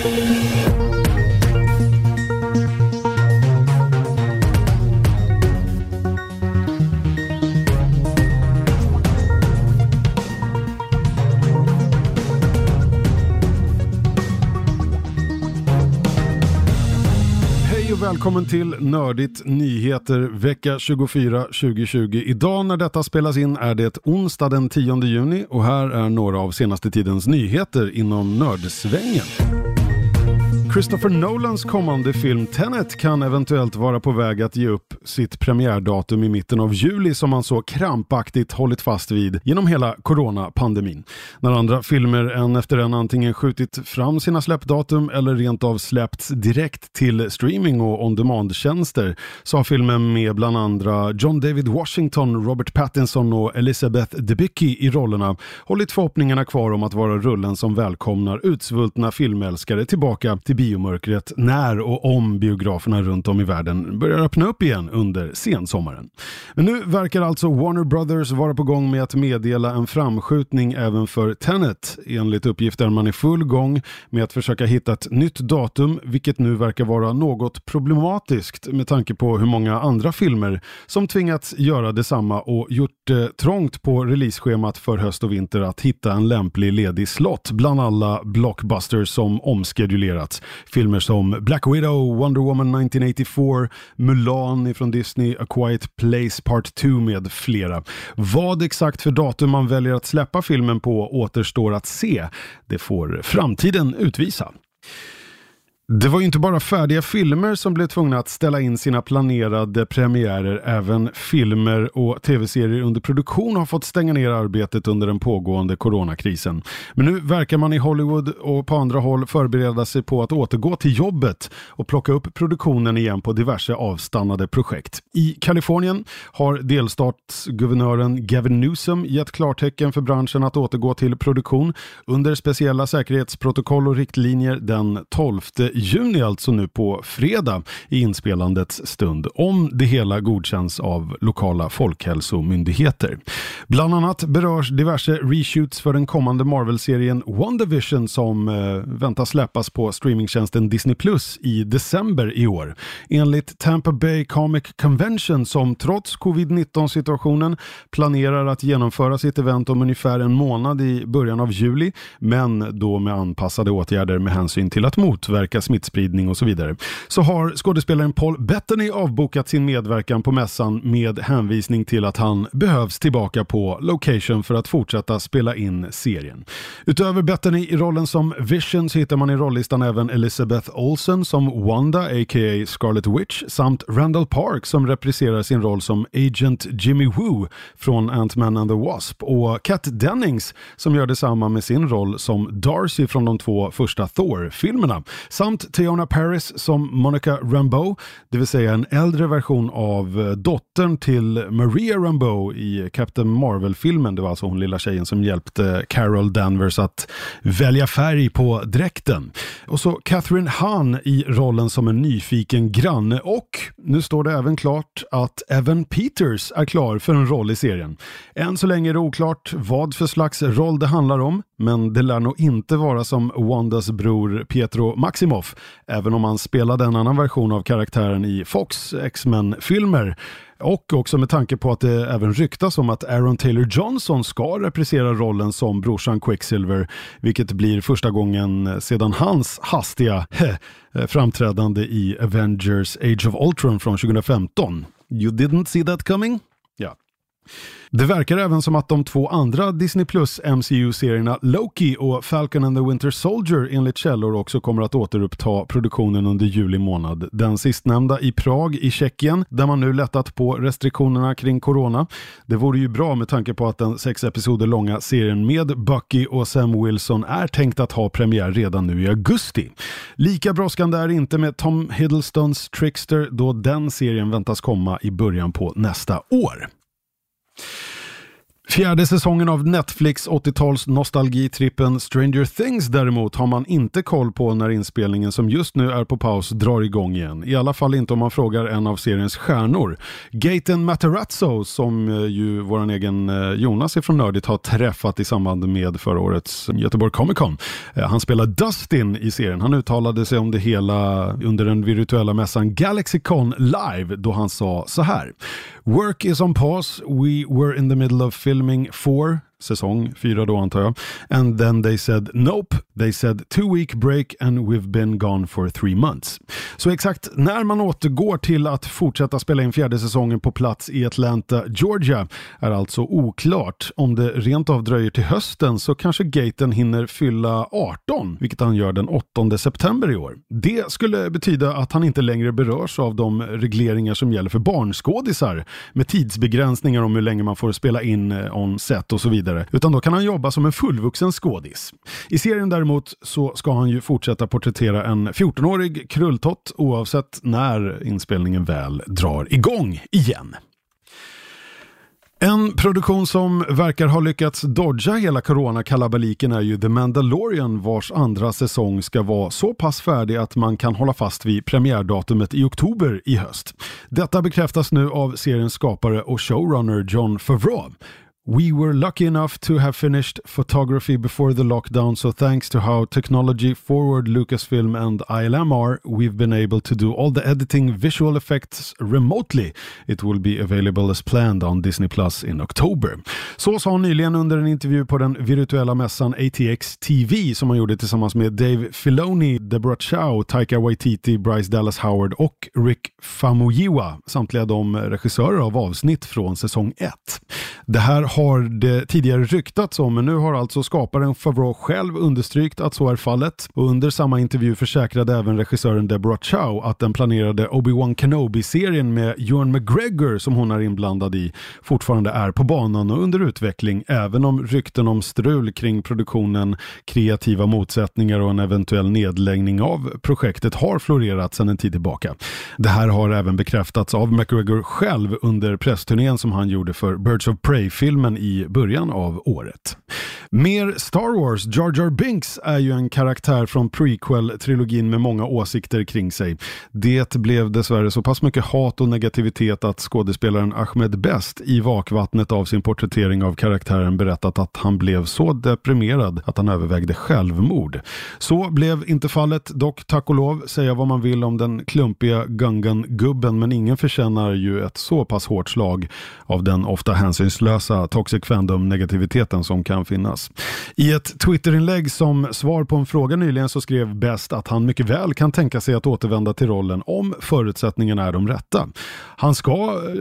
Hej och välkommen till Nördigt Nyheter vecka 24 2020. Idag när detta spelas in är det onsdag den 10 juni och här är några av senaste tidens nyheter inom nördsvängen. Christopher Nolans kommande film Tenet kan eventuellt vara på väg att ge upp sitt premiärdatum i mitten av juli som han så krampaktigt hållit fast vid genom hela coronapandemin. När andra filmer en efter en antingen skjutit fram sina släppdatum eller rent av släppts direkt till streaming och on-demand-tjänster så har filmen med bland andra John David Washington, Robert Pattinson och Elizabeth Debicki i rollerna hållit förhoppningarna kvar om att vara rullen som välkomnar utsvultna filmälskare tillbaka till biomörkret när och om biograferna runt om i världen börjar öppna upp igen under sensommaren. Men nu verkar alltså Warner Brothers vara på gång med att meddela en framskjutning även för Tenet. Enligt uppgifter är man i full gång med att försöka hitta ett nytt datum, vilket nu verkar vara något problematiskt med tanke på hur många andra filmer som tvingats göra detsamma och gjort det trångt på releaseschemat för höst och vinter att hitta en lämplig ledig slott bland alla blockbusters som omskedulerats. Filmer som Black Widow, Wonder Woman 1984, Mulan ifrån Disney, A Quiet Place Part 2 med flera. Vad exakt för datum man väljer att släppa filmen på återstår att se. Det får framtiden utvisa. Det var ju inte bara färdiga filmer som blev tvungna att ställa in sina planerade premiärer. Även filmer och tv-serier under produktion har fått stänga ner arbetet under den pågående coronakrisen. Men nu verkar man i Hollywood och på andra håll förbereda sig på att återgå till jobbet och plocka upp produktionen igen på diverse avstannade projekt. I Kalifornien har delstatsguvernören Gavin Newsom gett klartecken för branschen att återgå till produktion under speciella säkerhetsprotokoll och riktlinjer den 12 juni, alltså nu på fredag i inspelandets stund, om det hela godkänns av lokala folkhälsomyndigheter. Bland annat berörs diverse reshoots för den kommande Marvel-serien WandaVision som eh, väntas släppas på streamingtjänsten Disney Plus i december i år. Enligt Tampa Bay Comic Convention som trots covid-19 situationen planerar att genomföra sitt event om ungefär en månad i början av juli, men då med anpassade åtgärder med hänsyn till att motverka smittspridning och så vidare, så har skådespelaren Paul Bettany avbokat sin medverkan på mässan med hänvisning till att han behövs tillbaka på location för att fortsätta spela in serien. Utöver Bettany i rollen som Vision så hittar man i rollistan även Elizabeth Olsen som Wanda, a.k.a. Scarlet Witch, samt Randall Park som repriserar sin roll som Agent Jimmy Woo från Ant-Man and the Wasp och Kat Dennings som gör detsamma med sin roll som Darcy från de två första Thor-filmerna samt Theona Paris som Monica Rambeau, det vill säga en äldre version av eh, dottern till Maria Rambeau i Captain Marvel-filmen. Det var alltså hon lilla tjejen som hjälpte Carol Danvers att välja färg på dräkten. Och så Catherine Hahn i rollen som en nyfiken granne och nu står det även klart att Evan Peters är klar för en roll i serien. Än så länge är det oklart vad för slags roll det handlar om, men det lär nog inte vara som Wandas bror Pietro Maximoff, även om han spelade en annan version av karaktären i Fox X-Men-filmer. Och också med tanke på att det även ryktas om att Aaron Taylor Johnson ska reprisera rollen som brorsan Quicksilver, vilket blir första gången sedan hans hastiga eh, framträdande i Avengers Age of Ultron från 2015. You didn't see that coming? Det verkar även som att de två andra Disney Plus MCU-serierna Loki och Falcon and the Winter Soldier enligt källor också kommer att återuppta produktionen under juli månad. Den sistnämnda i Prag i Tjeckien där man nu lättat på restriktionerna kring corona. Det vore ju bra med tanke på att den sex episoder långa serien med Bucky och Sam Wilson är tänkt att ha premiär redan nu i augusti. Lika brådskande är det inte med Tom Hiddlestons Trickster då den serien väntas komma i början på nästa år. Fjärde säsongen av Netflix 80-tals nostalgitrippen Stranger Things däremot har man inte koll på när inspelningen som just nu är på paus drar igång igen. I alla fall inte om man frågar en av seriens stjärnor. Gaten Matarazzo som eh, ju våran egen eh, Jonas ifrån Nördigt har träffat i samband med förra årets Göteborg Comic Con. Eh, han spelar Dustin i serien. Han uttalade sig om det hela under den virtuella mässan Galaxycon live då han sa så här. Work is on pause. We were in the middle of filming for säsong fyra då antar jag. And then they said nope, they said two week break and we've been gone for three months. Så exakt när man återgår till att fortsätta spela in fjärde säsongen på plats i Atlanta, Georgia är alltså oklart. Om det rent av dröjer till hösten så kanske Gaten hinner fylla 18, vilket han gör den 8 september i år. Det skulle betyda att han inte längre berörs av de regleringar som gäller för barnskådisar med tidsbegränsningar om hur länge man får spela in eh, on set och så vidare vidare, utan då kan han jobba som en fullvuxen skådis. I serien däremot så ska han ju fortsätta porträttera en 14-årig krulltott oavsett när inspelningen väl drar igång igen. En produktion som verkar ha lyckats dodga hela coronakalabaliken är ju The Mandalorian vars andra säsong ska vara så pass färdig att man kan hålla fast vid premiärdatumet i oktober i höst. Detta bekräftas nu av seriens skapare och showrunner John Favreau. We were lucky enough to have finished photography before the lockdown, so thanks to how technology forward Lucasfilm and ILM are, we've been able to do all the editing visual effects remotely. It will be available as planned on Disney Plus in October. Så sa han nyligen under en intervju på den virtuella mässan ATX TV som han gjorde tillsammans med Dave Filoni, Deborah Chow, Taika Waititi, Bryce Dallas Howard och Rick Famuyiwa, samtliga de regissörer av avsnitt från säsong 1. Det här har det tidigare ryktats om, men nu har alltså skaparen Favreau själv understrykt att så är fallet. Och under samma intervju försäkrade även regissören Deborah Chow att den planerade Obi-Wan Kenobi-serien med Ewan McGregor som hon är inblandad i fortfarande är på banan och under utveckling, även om rykten om strul kring produktionen, kreativa motsättningar och en eventuell nedläggning av projektet har florerat sedan en tid tillbaka. Det här har även bekräftats av McGregor själv under pressturnén som han gjorde för Birds of Prey-filmen filmen i början av året. Mer Star Wars. Jar Jar Binks är ju en karaktär från prequel-trilogin med många åsikter kring sig. Det blev dessvärre så pass mycket hat och negativitet att skådespelaren Ahmed Best i vakvattnet av sin porträttering av karaktären berättat att han blev så deprimerad att han övervägde självmord. Så blev inte fallet, dock tack och lov, säga vad man vill om den klumpiga Gungan-gubben men ingen förtjänar ju ett så pass hårt slag av den ofta hänsynslösa toxic fandom-negativiteten som kan finnas. I ett Twitterinlägg som svar på en fråga nyligen så skrev Best att han mycket väl kan tänka sig att återvända till rollen om förutsättningarna är de rätta. Han ska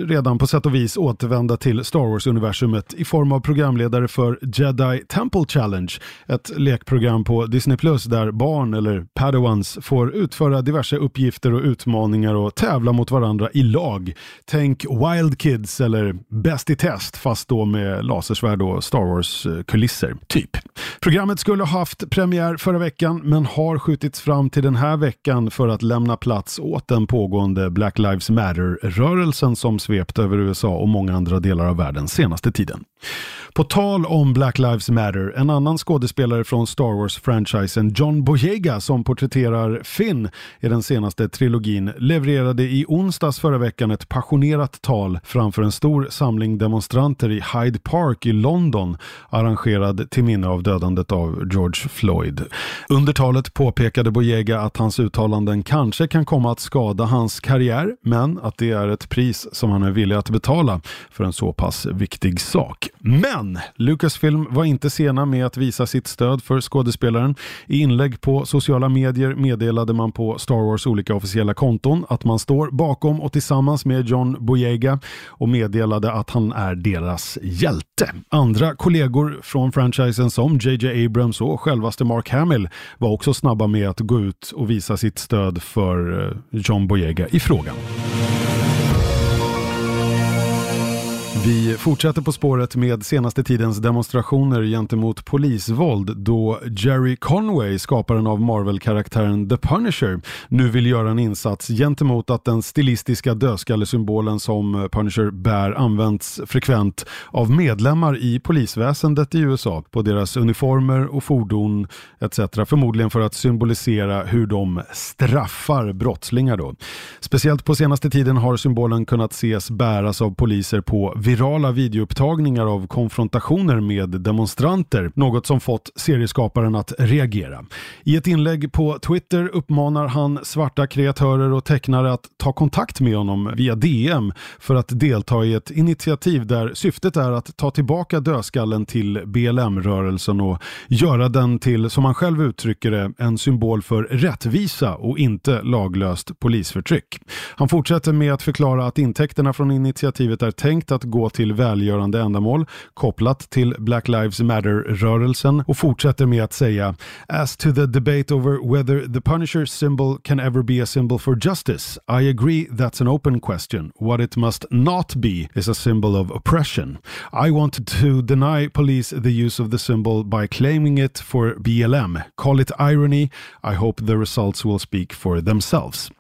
redan på sätt och vis återvända till Star Wars-universumet i form av programledare för Jedi Temple Challenge, ett lekprogram på Disney Plus där barn eller padawans får utföra diverse uppgifter och utmaningar och tävla mot varandra i lag. Tänk Wild Kids eller Bäst i test fast då med lasersvärd och Star Wars-kulisser, typ. Programmet skulle ha haft premiär förra veckan men har skjutits fram till den här veckan för att lämna plats åt den pågående Black Lives Matter-rörelsen som svept över USA och många andra delar av världen senaste tiden. På tal om Black Lives Matter, en annan skådespelare från Star Wars-franchisen, John Boyega, som porträtterar Finn i den senaste trilogin, levererade i onsdags förra veckan ett passionerat tal framför en stor samling demonstranter i High Hyde Park i London, arrangerad till minne av dödandet av George Floyd. Under talet påpekade Boyega att hans uttalanden kanske kan komma att skada hans karriär, men att det är ett pris som han är villig att betala för en så pass viktig sak. Men Lucasfilm var inte sena med att visa sitt stöd för skådespelaren. I inlägg på sociala medier meddelade man på Star Wars olika officiella konton att man står bakom och tillsammans med John Boyega och meddelade att han är deras hjälte. Andra kollegor från franchisen som JJ Abrams och självaste Mark Hamill var också snabba med att gå ut och visa sitt stöd för eh, John Boyega i frågan. Vi fortsätter på spåret med senaste tidens demonstrationer gentemot polisvåld då Jerry Conway, skaparen av Marvel-karaktären The Punisher, nu vill göra en insats gentemot att den stilistiska dödskallesymbolen som Punisher bär används frekvent av medlemmar i polisväsendet i USA på deras uniformer och fordon etc. Förmodligen för att symbolisera hur de straffar brottslingar då. Speciellt på senaste tiden har symbolen kunnat ses bäras av poliser på virala videoupptagningar av konfrontationer med demonstranter, något som fått serieskaparen att reagera. I ett inlägg på Twitter uppmanar han svarta kreatörer och tecknare att ta kontakt med honom via DM för att delta i ett initiativ där syftet är att ta tillbaka dödskallen till BLM-rörelsen och göra den till, som han själv uttrycker det, en symbol för rättvisa och inte laglöst polisförtryck. Han fortsätter med att förklara att intäkterna från initiativet är tänkt att gå gå till välgörande ändamål kopplat till Black Lives Matter-rörelsen och fortsätter med att säga As to the debate over whether the Punisher symbol can ever be a symbol for justice, I agree that's an open question. What it must not be is a symbol of oppression. I want to deny police the use of the symbol by claiming it for BLM. Call it irony. I hope the results will speak for themselves.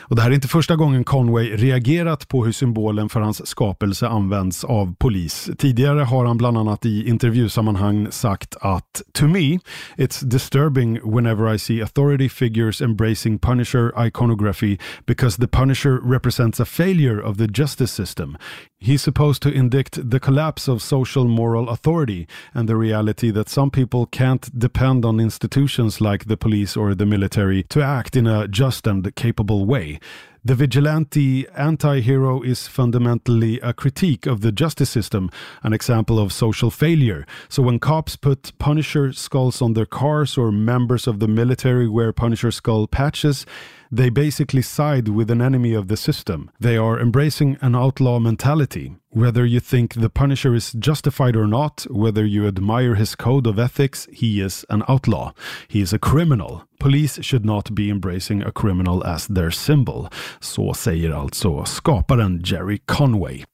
Och det här är inte första gången Conway reagerat på hur symbolen för hans skapelse används av polis. Tidigare har han bland annat i intervjusammanhang sagt att “To me, it's disturbing whenever I see authority figures embracing Punisher iconography because the Punisher represents a failure of the justice system. He's supposed to indict the collapse of social moral authority and the reality that some people can't depend on institutions like the police or the military to act in a just and capable way. The vigilante anti hero is fundamentally a critique of the justice system, an example of social failure. So when cops put Punisher skulls on their cars or members of the military wear Punisher skull patches, they basically side with an enemy of the system. They are embracing an outlaw mentality. Whether you think the Punisher is justified or not, whether you admire his code of ethics, he is an outlaw. He is a criminal. Police should not be embracing a criminal as their symbol. Så säger alltså skaparen Jerry Conway.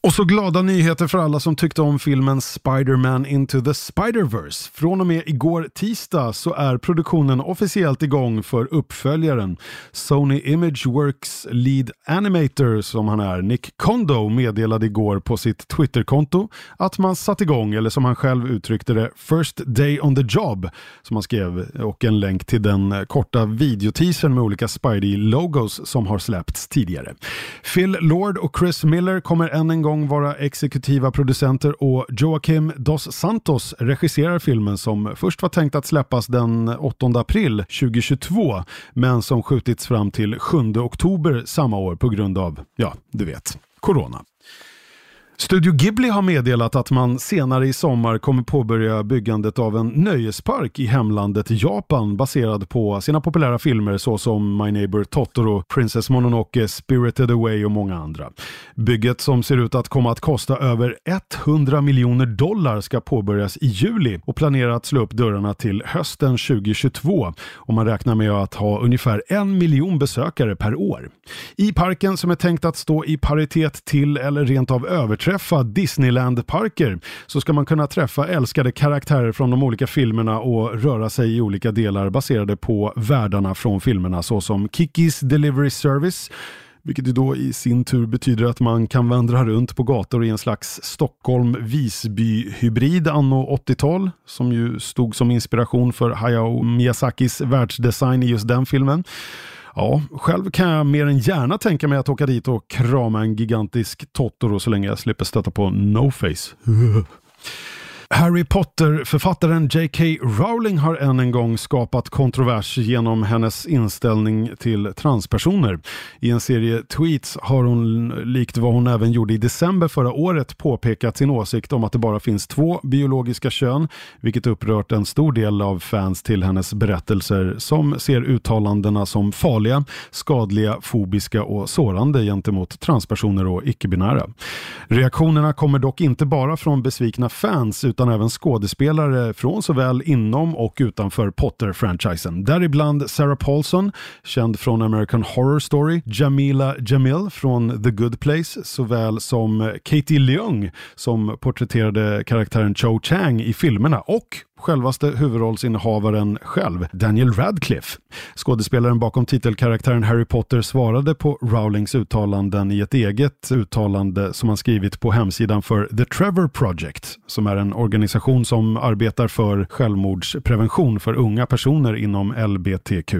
Och så glada nyheter för alla som tyckte om filmen Spider-Man Into the Spider-Verse. Från och med igår tisdag så är produktionen officiellt igång för uppföljaren. Sony Image Works lead animator som han är, Nick Kondo, meddelade igår på sitt Twitterkonto att man satt igång, eller som han själv uttryckte det, First Day on the Job, som han skrev, och en länk till den korta videoteasern med olika Spidey-logos som har släppts tidigare. Phil Lord och Chris Miller kommer än en gång gång vara exekutiva producenter och Joaquim Dos Santos regisserar filmen som först var tänkt att släppas den 8 april 2022 men som skjutits fram till 7 oktober samma år på grund av, ja, du vet, Corona. Studio Ghibli har meddelat att man senare i sommar kommer påbörja byggandet av en nöjespark i hemlandet Japan baserad på sina populära filmer såsom My Neighbor Totoro, Princess Mononoke, Spirited Away och många andra. Bygget som ser ut att komma att kosta över 100 miljoner dollar ska påbörjas i juli och planerar att slå upp dörrarna till hösten 2022 och man räknar med att ha ungefär en miljon besökare per år. I parken som är tänkt att stå i paritet till eller rent av överträffa överträffa Disneyland-parker så ska man kunna träffa älskade karaktärer från de olika filmerna och röra sig i olika delar baserade på världarna från filmerna såsom Kikis Delivery Service vilket ju då i sin tur betyder att man kan vandra runt på gator i en slags Stockholm-Visby-hybrid anno 80-tal, som ju stod som inspiration för Hayao Miyazakis världsdesign i just den filmen. Ja, själv kan jag mer än gärna tänka mig att åka dit och krama en gigantisk Totoro så länge jag slipper stöta på No Face. Harry Potter-författaren J.K. Rowling har än en gång skapat kontrovers genom hennes inställning till transpersoner. I en serie tweets har hon, likt vad hon även gjorde i december förra året, påpekat sin åsikt om att det bara finns två biologiska kön, vilket upprört en stor del av fans till hennes berättelser som ser uttalandena som farliga, skadliga, fobiska och sårande gentemot transpersoner och icke-binära. Reaktionerna kommer dock inte bara från besvikna fans utan även skådespelare från såväl inom och utanför Potter-franchisen. Däribland Sarah Paulson, känd från American Horror Story, Jamila Jamil från The Good Place, såväl som Katie Leung som porträtterade karaktären Cho Chang i filmerna och självaste huvudrollsinnehavaren själv, Daniel Radcliffe. Skådespelaren bakom titelkaraktären Harry Potter svarade på Rowlings uttalanden i ett eget uttalande som han skrivit på hemsidan för The Trevor Project, som är en organisation som arbetar för självmordsprevention för unga personer inom LBTQ+.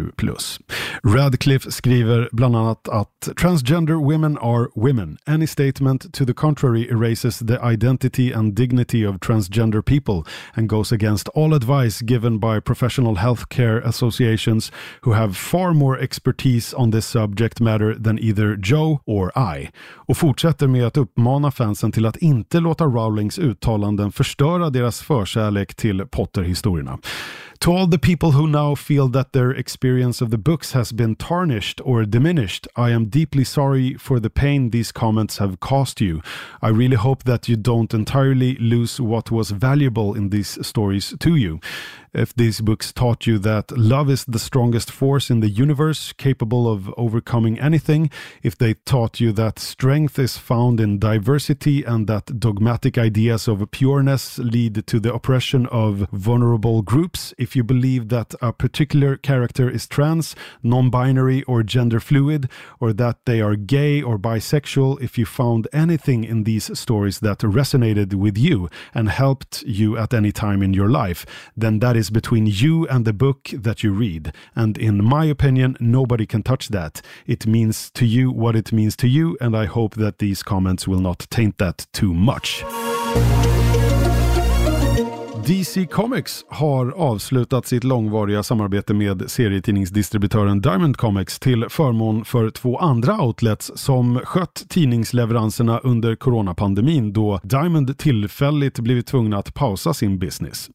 Radcliffe skriver bland annat att “Transgender women are women. Any statement to the contrary erases the identity and dignity of transgender people and goes against all advice given by professional healthcare associations who have far more expertise on this subject matter than either Joe or I. Och fortsätter med att uppmana fansen till att inte låta Rowlings uttalanden förstöra deras förkärlek till Potter-historierna. To all the people who now feel that their experience of the books has been tarnished or diminished, I am deeply sorry for the pain these comments have caused you. I really hope that you don't entirely lose what was valuable in these stories to you. If these books taught you that love is the strongest force in the universe, capable of overcoming anything, if they taught you that strength is found in diversity and that dogmatic ideas of pureness lead to the oppression of vulnerable groups, if you believe that a particular character is trans, non binary, or gender fluid, or that they are gay or bisexual, if you found anything in these stories that resonated with you and helped you at any time in your life, then that is between you and the book that you read. And in my opinion, nobody can touch that. It means to you what it means to you, and I hope that these comments will not taint that too much. DC Comics har avslutat sitt långvariga samarbete med serietidningsdistributören Diamond Comics till förmån för två andra outlets som skött tidningsleveranserna under coronapandemin då Diamond tillfälligt blivit tvungna att pausa sin business.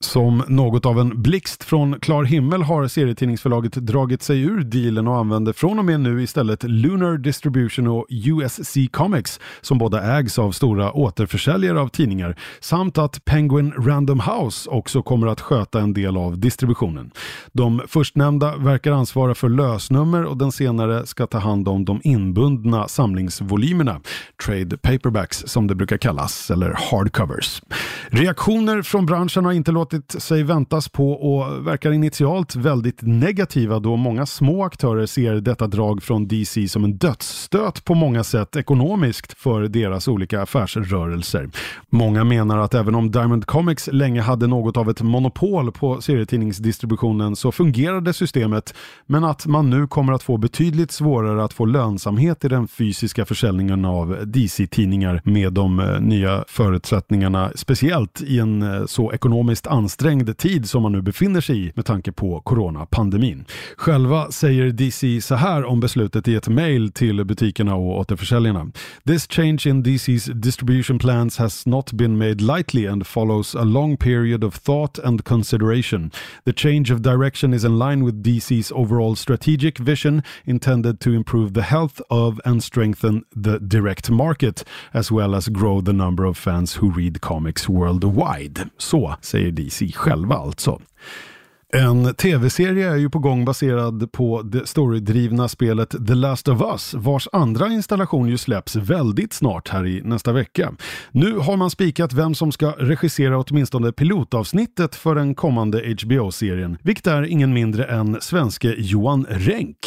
Som något av en blixt från klar himmel har serietidningsförlaget dragit sig ur dealen och använder från och med nu istället Lunar Distribution och USC Comics som båda ägs av stora återförsäljare av tidningar samt att Penguin Random House också kommer att sköta en del av distributionen. De förstnämnda verkar ansvara för lösnummer och den senare ska ta hand om de inbundna samlingsvolymerna, trade paperbacks som det brukar kallas, eller hardcovers. Reaktioner från branschen har inte låtit låtit sig väntas på och verkar initialt väldigt negativa då många små aktörer ser detta drag från DC som en dödsstöt på många sätt ekonomiskt för deras olika affärsrörelser. Många menar att även om Diamond Comics länge hade något av ett monopol på serietidningsdistributionen så fungerade systemet men att man nu kommer att få betydligt svårare att få lönsamhet i den fysiska försäljningen av DC-tidningar med de eh, nya förutsättningarna, speciellt i en eh, så ekonomiskt ansträngd tid som man nu befinner sig i med tanke på coronapandemin. Själva säger DC så här om beslutet i ett mejl till butikerna och återförsäljarna. This change in DC's distribution plans has not been made lightly and follows a long period of thought and consideration. The change of direction is in line with DC's overall strategic vision intended to improve the health of and strengthen the direct market as well as grow the number of fans who read comics worldwide. Så säger DC. DC själva alltså. En tv-serie är ju på gång baserad på det storydrivna spelet The Last of Us vars andra installation ju släpps väldigt snart här i nästa vecka. Nu har man spikat vem som ska regissera åtminstone pilotavsnittet för den kommande HBO-serien, vilket är ingen mindre än svenske Johan Renck.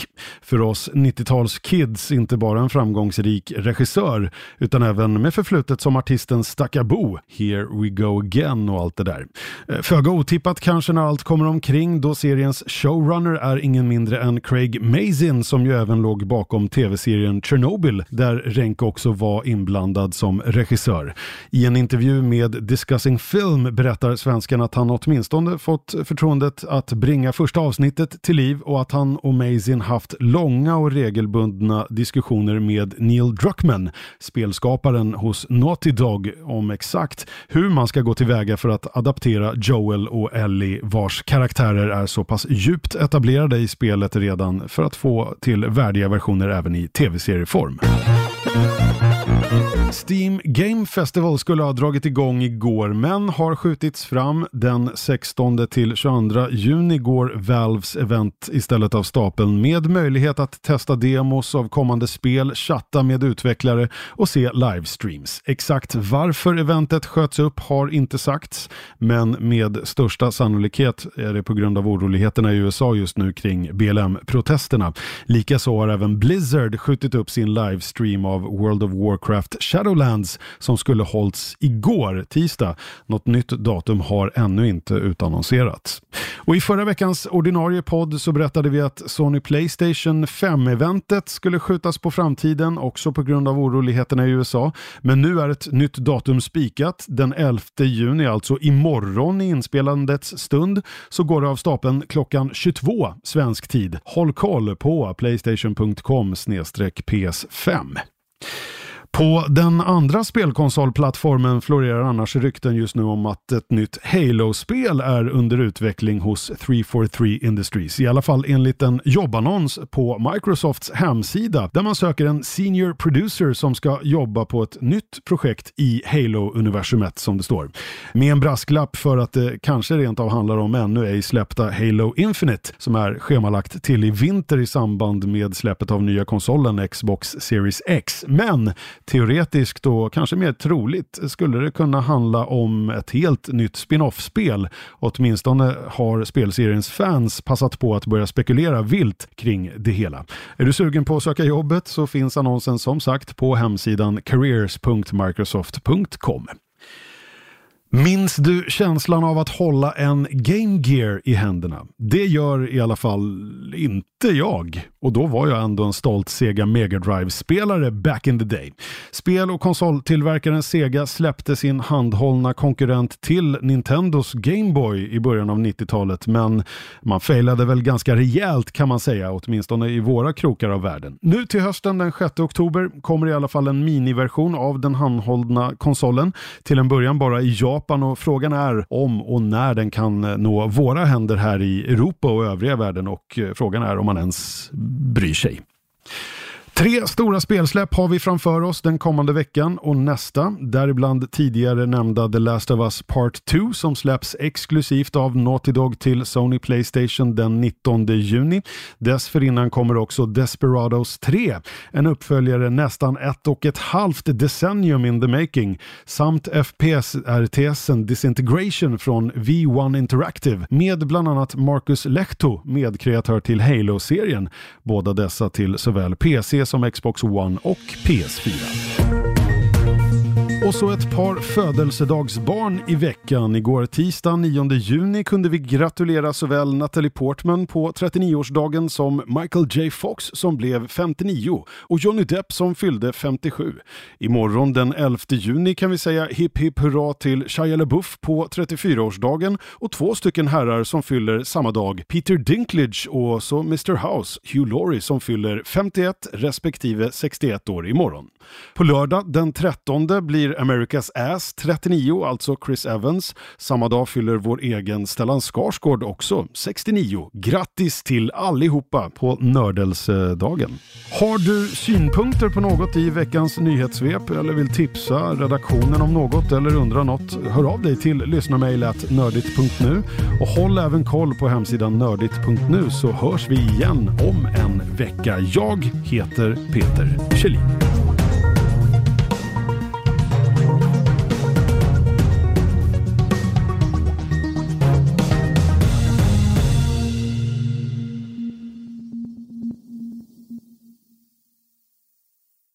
För oss 90-talskids inte bara en framgångsrik regissör utan även med förflutet som artisten Stackabo, Here We Go Again och allt det där. Eh, föga otippat kanske när allt kommer omkring omkring då seriens showrunner är ingen mindre än Craig Mazin som ju även låg bakom tv-serien Chernobyl där Renke också var inblandad som regissör. I en intervju med Discussing Film berättar svenskan att han åtminstone fått förtroendet att bringa första avsnittet till liv och att han och Mazin haft långa och regelbundna diskussioner med Neil Druckmann, spelskaparen hos Naughty Dog, om exakt hur man ska gå tillväga för att adaptera Joel och Ellie vars karaktär karaktärer är så pass djupt etablerade i spelet redan för att få till värdiga versioner även i tv-serieform. Steam Game Festival skulle ha dragit igång igår men har skjutits fram. Den 16 till 22 juni går Valves event istället av stapeln med möjlighet att testa demos av kommande spel, chatta med utvecklare och se livestreams. Exakt varför eventet sköts upp har inte sagts men med största sannolikhet är det på grund av oroligheterna i USA just nu kring BLM-protesterna. Likaså har även Blizzard skjutit upp sin livestream av World of Warcraft Shadowlands som skulle hållits igår, tisdag. Något nytt datum har ännu inte utannonserats. Och I förra veckans ordinarie podd så berättade vi att Sony Playstation 5-eventet skulle skjutas på framtiden, också på grund av oroligheterna i USA. Men nu är ett nytt datum spikat. Den 11 juni, alltså imorgon i inspelandets stund, så går det av stapeln klockan 22 svensk tid. Håll koll på playstation.com PS5. På den andra spelkonsolplattformen florerar annars rykten just nu om att ett nytt Halo-spel är under utveckling hos 343 Industries. I alla fall enligt en jobbannons på Microsofts hemsida där man söker en senior producer som ska jobba på ett nytt projekt i Halo-universumet som det står. Med en brasklapp för att det kanske rent av handlar om ännu ej släppta Halo Infinite som är schemalagt till i vinter i samband med släppet av nya konsolen Xbox Series X. Men teoretiskt och kanske mer troligt skulle det kunna handla om ett helt nytt spin-off-spel. Åtminstone har spelseriens fans passat på att börja spekulera vilt kring det hela. Är du sugen på att söka jobbet så finns annonsen som sagt på hemsidan careers.microsoft.com. Minns du känslan av att hålla en Game Gear i händerna? Det gör i alla fall inte jag. Och då var jag ändå en stolt Sega Mega Drive-spelare back in the day. Spel och konsoltillverkaren Sega släppte sin handhållna konkurrent till Nintendos Game Boy i början av 90-talet, men man failade väl ganska rejält kan man säga, åtminstone i våra krokar av världen. Nu till hösten den 6 oktober kommer i alla fall en miniversion av den handhållna konsolen, till en början bara i Japan och frågan är om och när den kan nå våra händer här i Europa och övriga världen och eh, frågan är om man ens bryr sig. Tre stora spelsläpp har vi framför oss den kommande veckan och nästa, däribland tidigare nämnda The Last of Us Part 2 som släpps exklusivt av Naughty Dog till Sony Playstation den 19 juni. Dessförinnan kommer också Desperados 3, en uppföljare nästan ett och ett halvt decennium in the making, samt FPS-RTSen Disintegration från V1 Interactive med bland annat Marcus Lehto, medkreatör till Halo-serien. Båda dessa till såväl PC som Xbox One och PS4. Och så ett par födelsedagsbarn i veckan. Igår tisdag 9 juni kunde vi gratulera såväl Natalie Portman på 39-årsdagen som Michael J Fox som blev 59 och Johnny Depp som fyllde 57. Imorgon den 11 juni kan vi säga hipp hipp hurra till Shia LaBeouf på 34-årsdagen och två stycken herrar som fyller samma dag. Peter Dinklage och så Mr House, Hugh Laurie som fyller 51 respektive 61 år imorgon. På lördag den 13 blir America's Ass 39, alltså Chris Evans. Samma dag fyller vår egen Stellan Skarsgård också 69. Grattis till allihopa på nördelsedagen. Har du synpunkter på något i veckans nyhetssvep eller vill tipsa redaktionen om något eller undra något? Hör av dig till lyssnarmejlet nördigt.nu och håll även koll på hemsidan nördigt.nu så hörs vi igen om en vecka. Jag heter Peter Kjellin.